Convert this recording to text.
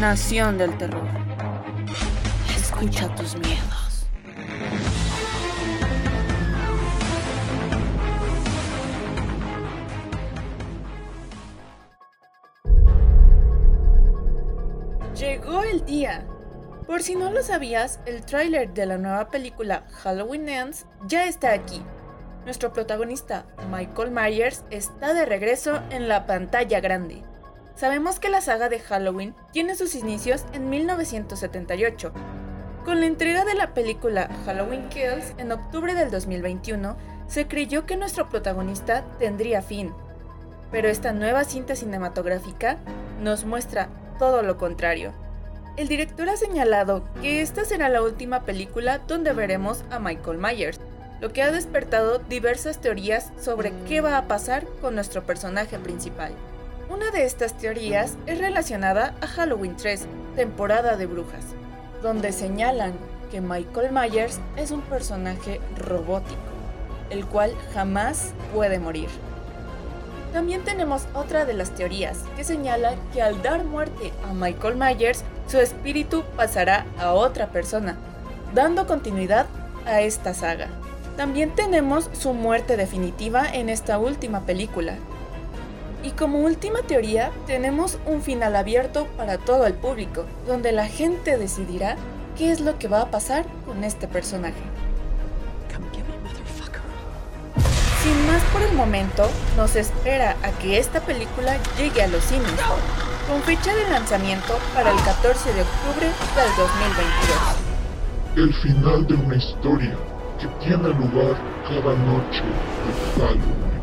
Nación del Terror. Escucha tus miedos. Llegó el día. Por si no lo sabías, el tráiler de la nueva película Halloween Ends ya está aquí. Nuestro protagonista, Michael Myers, está de regreso en la pantalla grande. Sabemos que la saga de Halloween tiene sus inicios en 1978. Con la entrega de la película Halloween Kills en octubre del 2021, se creyó que nuestro protagonista tendría fin. Pero esta nueva cinta cinematográfica nos muestra todo lo contrario. El director ha señalado que esta será la última película donde veremos a Michael Myers, lo que ha despertado diversas teorías sobre qué va a pasar con nuestro personaje principal. Una de estas teorías es relacionada a Halloween 3, temporada de brujas, donde señalan que Michael Myers es un personaje robótico, el cual jamás puede morir. También tenemos otra de las teorías que señala que al dar muerte a Michael Myers, su espíritu pasará a otra persona, dando continuidad a esta saga. También tenemos su muerte definitiva en esta última película, y como última teoría, tenemos un final abierto para todo el público, donde la gente decidirá qué es lo que va a pasar con este personaje. Sin más por el momento, nos espera a que esta película llegue a los cines, con fecha de lanzamiento para el 14 de octubre del 2022. El final de una historia que tiene lugar cada noche de Halloween.